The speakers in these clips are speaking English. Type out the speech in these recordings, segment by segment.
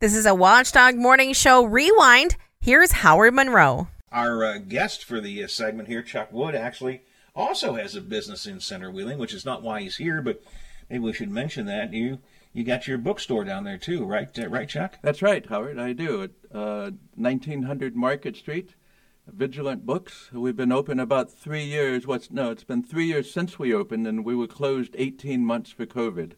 This is a Watchdog Morning Show rewind. Here's Howard Monroe. Our uh, guest for the uh, segment here, Chuck Wood, actually also has a business in Center Wheeling, which is not why he's here, but maybe we should mention that you you got your bookstore down there too, right? Uh, right, Chuck? That's right, Howard. I do at uh, 1900 Market Street. Vigilant Books. We've been open about three years. What's no? It's been three years since we opened, and we were closed 18 months for COVID.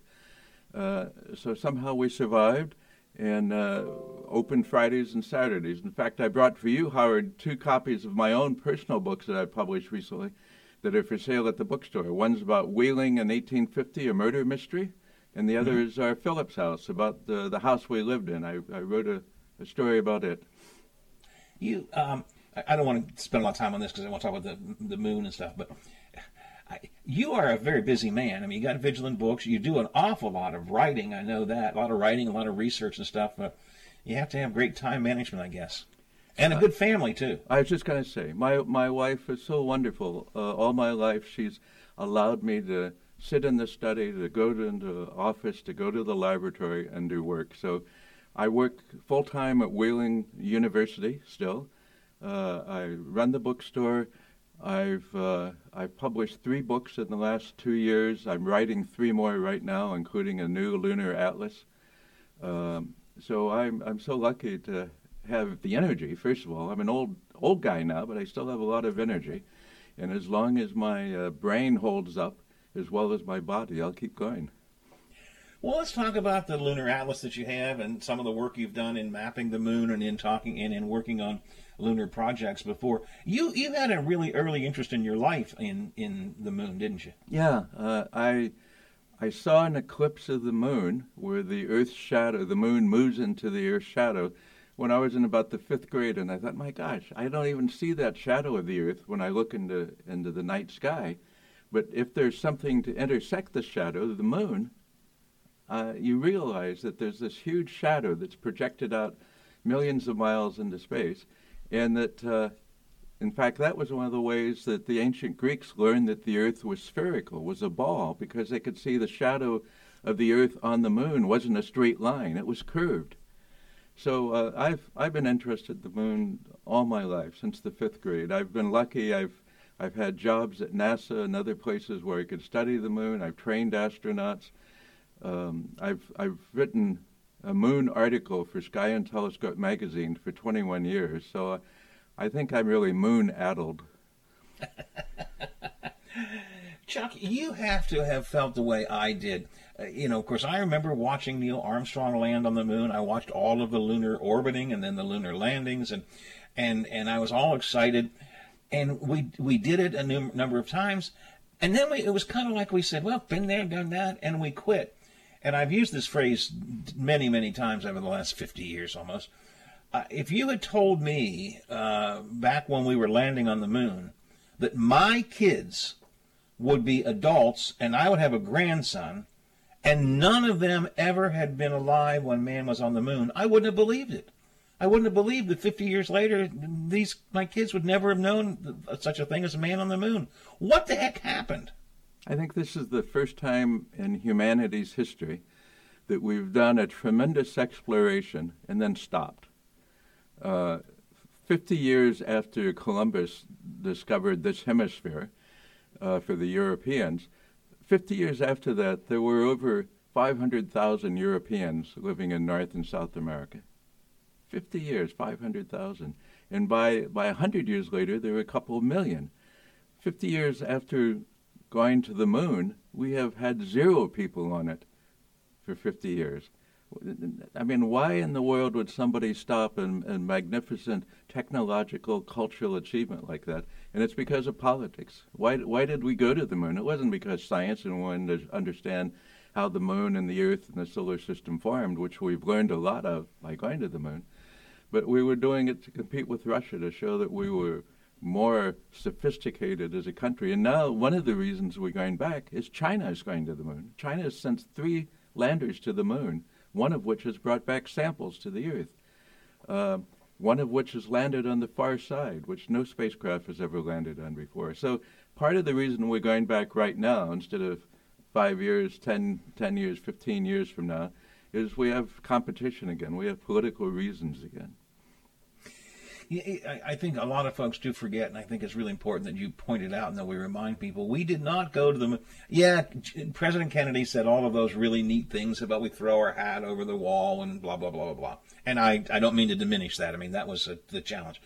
Uh, so somehow we survived and uh, open Fridays and Saturdays. In fact, I brought for you, Howard, two copies of my own personal books that I published recently that are for sale at the bookstore. One's about Wheeling in 1850, a murder mystery, and the other mm-hmm. is our Phillips house, about the, the house we lived in. I, I wrote a, a story about it. You, um, I, don't want to spend a lot of time on this because I want to talk about the, the moon and stuff, but you are a very busy man. I mean, you got Vigilant Books. You do an awful lot of writing. I know that. A lot of writing, a lot of research and stuff. But you have to have great time management, I guess, and a good family too. I was just going to say, my my wife is so wonderful. Uh, all my life, she's allowed me to sit in the study, to go to the office, to go to the laboratory and do work. So, I work full time at Wheeling University still. Uh, I run the bookstore. I've uh, I've published three books in the last two years. I'm writing three more right now, including a new lunar atlas. Um, so I'm I'm so lucky to have the energy. First of all, I'm an old old guy now, but I still have a lot of energy, and as long as my uh, brain holds up, as well as my body, I'll keep going. Well, let's talk about the lunar atlas that you have and some of the work you've done in mapping the moon and in talking and in working on lunar projects before. You you had a really early interest in your life in in the moon, didn't you? Yeah, uh, I I saw an eclipse of the moon where the Earth's shadow, the moon moves into the Earth's shadow. When I was in about the fifth grade, and I thought, my gosh, I don't even see that shadow of the Earth when I look into into the night sky. But if there's something to intersect the shadow, the moon, uh, you realize that there's this huge shadow that's projected out millions of miles into space and that, uh, in fact, that was one of the ways that the ancient Greeks learned that the Earth was spherical, was a ball, because they could see the shadow of the Earth on the moon wasn't a straight line; it was curved. So uh, I've I've been interested in the moon all my life since the fifth grade. I've been lucky. I've I've had jobs at NASA and other places where I could study the moon. I've trained astronauts. Um, I've I've written a moon article for Sky and Telescope magazine for 21 years, so I think I'm really moon addled. Chuck, you have to have felt the way I did. Uh, you know, of course, I remember watching Neil Armstrong land on the moon. I watched all of the lunar orbiting and then the lunar landings, and and and I was all excited. And we we did it a num- number of times, and then we, it was kind of like we said, well, been there, done that, and we quit and I've used this phrase many, many times over the last 50 years almost. Uh, if you had told me uh, back when we were landing on the moon that my kids would be adults and I would have a grandson, and none of them ever had been alive when man was on the moon, I wouldn't have believed it. I wouldn't have believed that 50 years later, these my kids would never have known such a thing as a man on the moon. What the heck happened? I think this is the first time in humanity's history that we've done a tremendous exploration and then stopped. Uh, 50 years after Columbus discovered this hemisphere uh, for the Europeans, 50 years after that, there were over 500,000 Europeans living in North and South America. 50 years, 500,000. And by, by 100 years later, there were a couple of million. 50 years after going to the moon, we have had zero people on it for 50 years. I mean, why in the world would somebody stop a magnificent technological, cultural achievement like that? And it's because of politics. Why, why did we go to the moon? It wasn't because science and wanted to understand how the moon and the Earth and the solar system formed, which we've learned a lot of by going to the moon. But we were doing it to compete with Russia to show that we were more sophisticated as a country. And now one of the reasons we're going back is China is going to the moon. China has sent three landers to the moon, one of which has brought back samples to the Earth. Uh, one of which has landed on the far side, which no spacecraft has ever landed on before. So part of the reason we're going back right now, instead of five years, ten, ten years, 15 years from now, is we have competition again. We have political reasons again. I think a lot of folks do forget, and I think it's really important that you point it out and that we remind people we did not go to the moon. Yeah, President Kennedy said all of those really neat things about we throw our hat over the wall and blah, blah, blah, blah, blah. And I, I don't mean to diminish that. I mean, that was a, the challenge.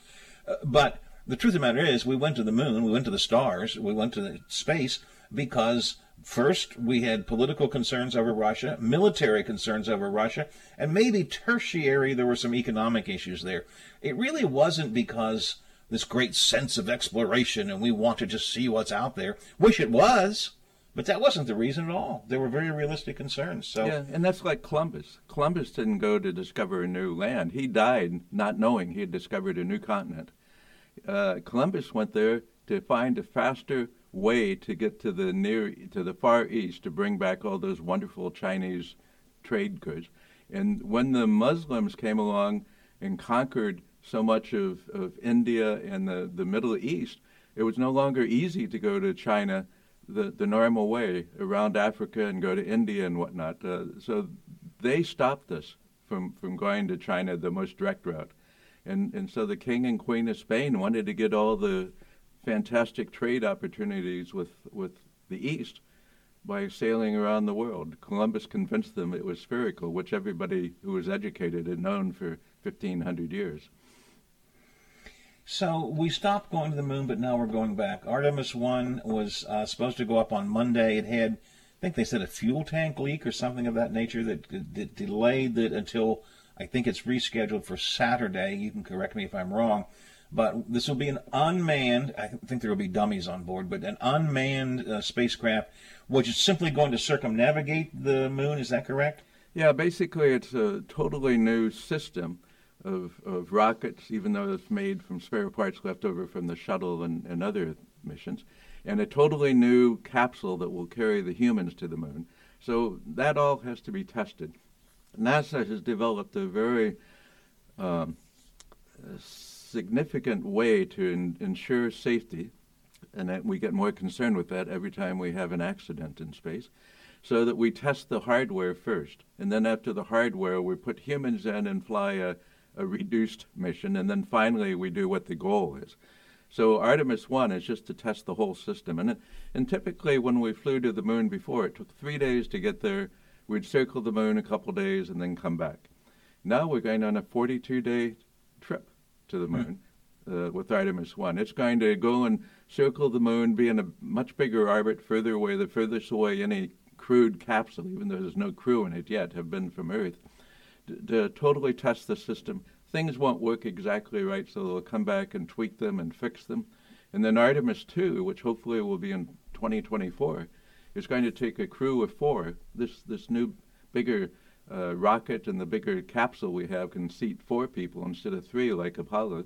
Uh, but the truth of the matter is, we went to the moon, we went to the stars, we went to space because First, we had political concerns over Russia, military concerns over Russia, and maybe tertiary, there were some economic issues there. It really wasn't because this great sense of exploration and we want to just see what's out there. Wish it was, but that wasn't the reason at all. There were very realistic concerns. So yeah, and that's like Columbus. Columbus didn't go to discover a new land. He died not knowing he had discovered a new continent. Uh, Columbus went there to find a faster way to get to the near to the far east to bring back all those wonderful Chinese trade goods. And when the Muslims came along and conquered so much of, of India and the, the Middle East, it was no longer easy to go to China the, the normal way around Africa and go to India and whatnot. Uh, so they stopped us from, from going to China the most direct route. And, and so the king and queen of Spain wanted to get all the fantastic trade opportunities with, with the East by sailing around the world. Columbus convinced them it was spherical, which everybody who was educated had known for 1,500 years. So we stopped going to the moon, but now we're going back. Artemis 1 was uh, supposed to go up on Monday. It had, I think they said, a fuel tank leak or something of that nature that, that delayed it until I think it's rescheduled for Saturday. You can correct me if I'm wrong. But this will be an unmanned, I think there will be dummies on board, but an unmanned uh, spacecraft, which is simply going to circumnavigate the moon. Is that correct? Yeah, basically, it's a totally new system of, of rockets, even though it's made from spare parts left over from the shuttle and, and other missions, and a totally new capsule that will carry the humans to the moon. So that all has to be tested. NASA has developed a very um, significant way to in, ensure safety, and we get more concerned with that every time we have an accident in space, so that we test the hardware first. And then after the hardware, we put humans in and fly a, a reduced mission, and then finally we do what the goal is. So Artemis 1 is just to test the whole system. And, and typically when we flew to the moon before, it took three days to get there. We'd circle the moon a couple days and then come back. Now we're going on a 42 day trip to the moon uh, with Artemis 1. It's going to go and circle the moon, be in a much bigger orbit, further away, the furthest away any crewed capsule, even though there's no crew in it yet, have been from Earth, to, to totally test the system. Things won't work exactly right, so they'll come back and tweak them and fix them. And then Artemis 2, which hopefully will be in 2024, is going to take a crew of four. This, this new, bigger uh, rocket and the bigger capsule we have can seat four people instead of three like Apollo,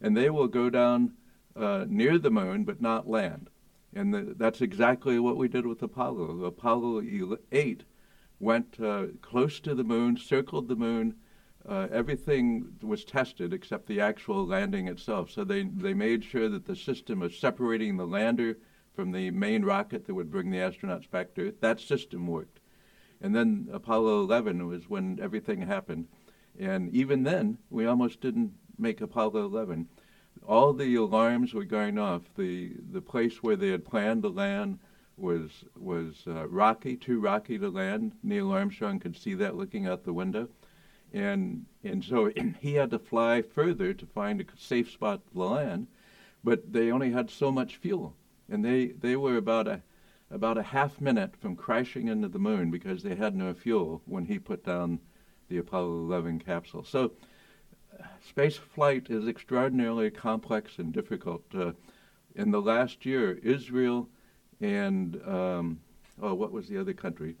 and they will go down uh, near the moon but not land. And the, that's exactly what we did with Apollo. Apollo 8 went uh, close to the moon, circled the moon. Uh, everything was tested except the actual landing itself. So they, they made sure that the system of separating the lander from the main rocket that would bring the astronauts back to Earth, that system worked. And then Apollo 11 was when everything happened. And even then, we almost didn't make Apollo 11. All the alarms were going off. The, the place where they had planned to land was, was uh, rocky, too rocky to land. Neil Armstrong could see that looking out the window. And, and so he had to fly further to find a safe spot to land. But they only had so much fuel. And they, they were about a about a half minute from crashing into the moon because they had no fuel when he put down the Apollo 11 capsule. So, space flight is extraordinarily complex and difficult. Uh, in the last year, Israel and um, oh, what was the other country?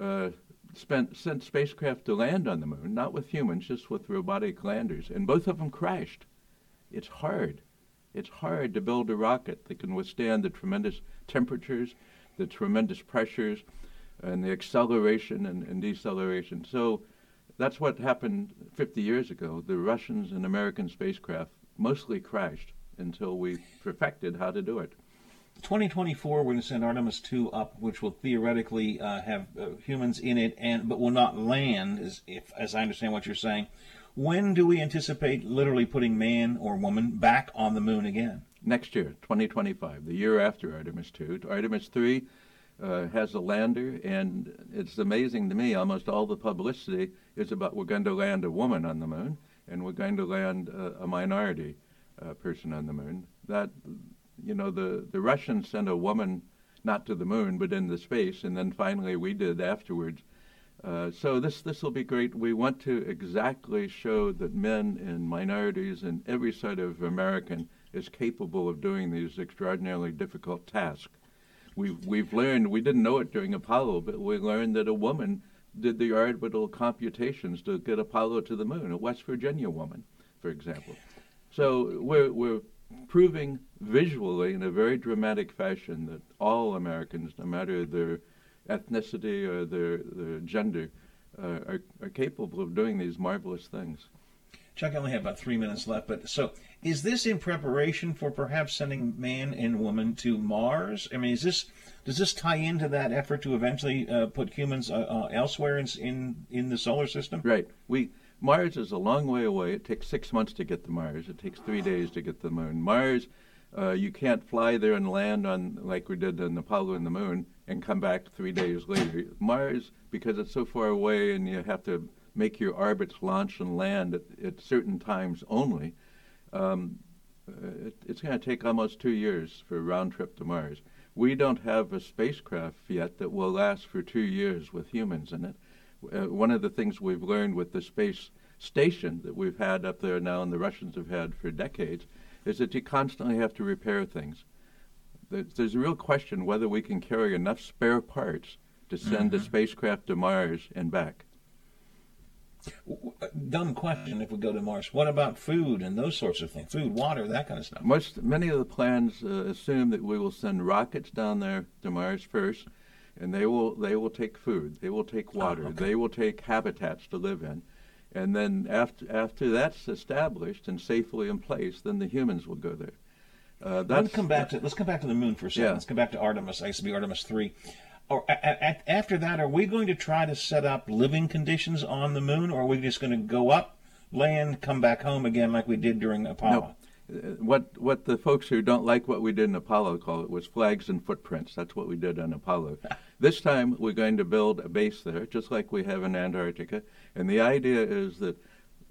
Uh, spent sent spacecraft to land on the moon, not with humans, just with robotic landers, and both of them crashed. It's hard. It's hard to build a rocket that can withstand the tremendous temperatures the tremendous pressures and the acceleration and, and deceleration. So that's what happened 50 years ago. The Russians and American spacecraft mostly crashed until we perfected how to do it. 2024, we're going to send Artemis 2 up, which will theoretically uh, have uh, humans in it, and but will not land, as, if, as I understand what you're saying. When do we anticipate literally putting man or woman back on the moon again? Next year, 2025, the year after Artemis 2. Artemis 3 uh, has a lander, and it's amazing to me, almost all the publicity is about we're going to land a woman on the moon, and we're going to land a, a minority uh, person on the moon. That you know, the, the Russians sent a woman not to the moon, but into space, and then finally we did afterwards. Uh, so this this will be great. We want to exactly show that men and minorities and every side of American is capable of doing these extraordinarily difficult tasks. We've we've learned we didn't know it during Apollo, but we learned that a woman did the orbital computations to get Apollo to the moon, a West Virginia woman, for example. So we're we're proving visually in a very dramatic fashion that all Americans, no matter their ethnicity or their, their gender, uh, are, are capable of doing these marvelous things. Chuck, I only have about three minutes left, but so is this in preparation for perhaps sending man and woman to Mars? I mean, is this does this tie into that effort to eventually uh, put humans uh, uh elsewhere in, in in the solar system? Right. We Mars is a long way away. It takes six months to get to Mars. It takes three days to get to the moon. Mars, uh, you can't fly there and land on like we did on Apollo and the moon and come back three days later. Mars, because it's so far away and you have to make your orbits launch and land at, at certain times only, um, it, it's going to take almost two years for a round trip to Mars. We don't have a spacecraft yet that will last for two years with humans in it uh, one of the things we've learned with the space station that we've had up there now and the Russians have had for decades is that you constantly have to repair things. There's a real question whether we can carry enough spare parts to send mm-hmm. a spacecraft to Mars and back. Dumb question if we go to Mars. What about food and those sorts of things? Food, water, that kind of stuff. Most, many of the plans uh, assume that we will send rockets down there to Mars first and they will they will take food, they will take oh, water, oh, okay. they will take habitats to live in, and then after after that's established and safely in place, then the humans will go there. Uh, let's come back to let's come back to the moon for a second. Yeah. Let's come back to Artemis. I used to be Artemis three. Or after that, are we going to try to set up living conditions on the moon, or are we just going to go up, land, come back home again like we did during Apollo? No uh, what what the folks who don't like what we did in Apollo call it was flags and footprints. That's what we did on Apollo. this time we're going to build a base there, just like we have in Antarctica. And the idea is that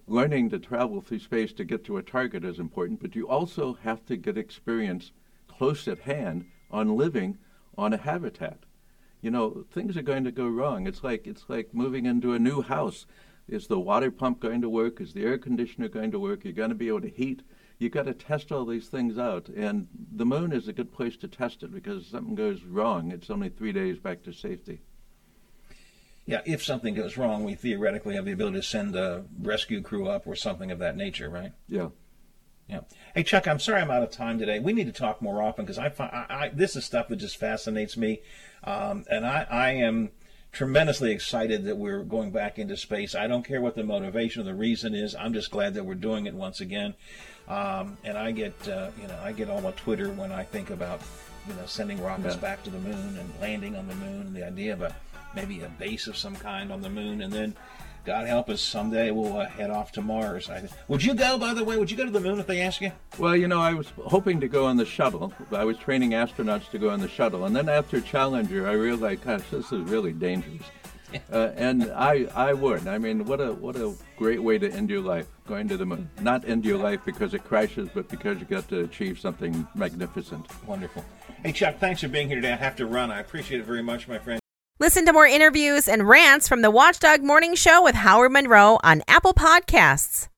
learning to travel through space to get to a target is important, but you also have to get experience close at hand on living on a habitat. You know, things are going to go wrong. It's like it's like moving into a new house. Is the water pump going to work? Is the air conditioner going to work? You're going to be able to heat you've got to test all these things out. And the moon is a good place to test it because if something goes wrong, it's only three days back to safety. Yeah, if something goes wrong, we theoretically have the ability to send a rescue crew up or something of that nature, right? Yeah. Yeah. Hey, Chuck, I'm sorry I'm out of time today. We need to talk more often because I, find, I, I, this is stuff that just fascinates me, um, and I, I am tremendously excited that we're going back into space. I don't care what the motivation or the reason is. I'm just glad that we're doing it once again. Um, and I get, uh, you know, I get all my Twitter when I think about, you know, sending rockets yeah. back to the moon and landing on the moon, and the idea of a maybe a base of some kind on the moon, and then, God help us, someday we'll uh, head off to Mars. I, would you go, by the way? Would you go to the moon if they ask you? Well, you know, I was hoping to go on the shuttle. I was training astronauts to go on the shuttle, and then after Challenger, I realized, gosh, this is really dangerous. Uh, and I, I would. I mean, what a what a great way to end your life, going to the moon. Not end your life because it crashes, but because you got to achieve something magnificent. Wonderful. Hey, Chuck, thanks for being here today. I have to run. I appreciate it very much, my friend. Listen to more interviews and rants from the Watchdog Morning Show with Howard Monroe on Apple Podcasts.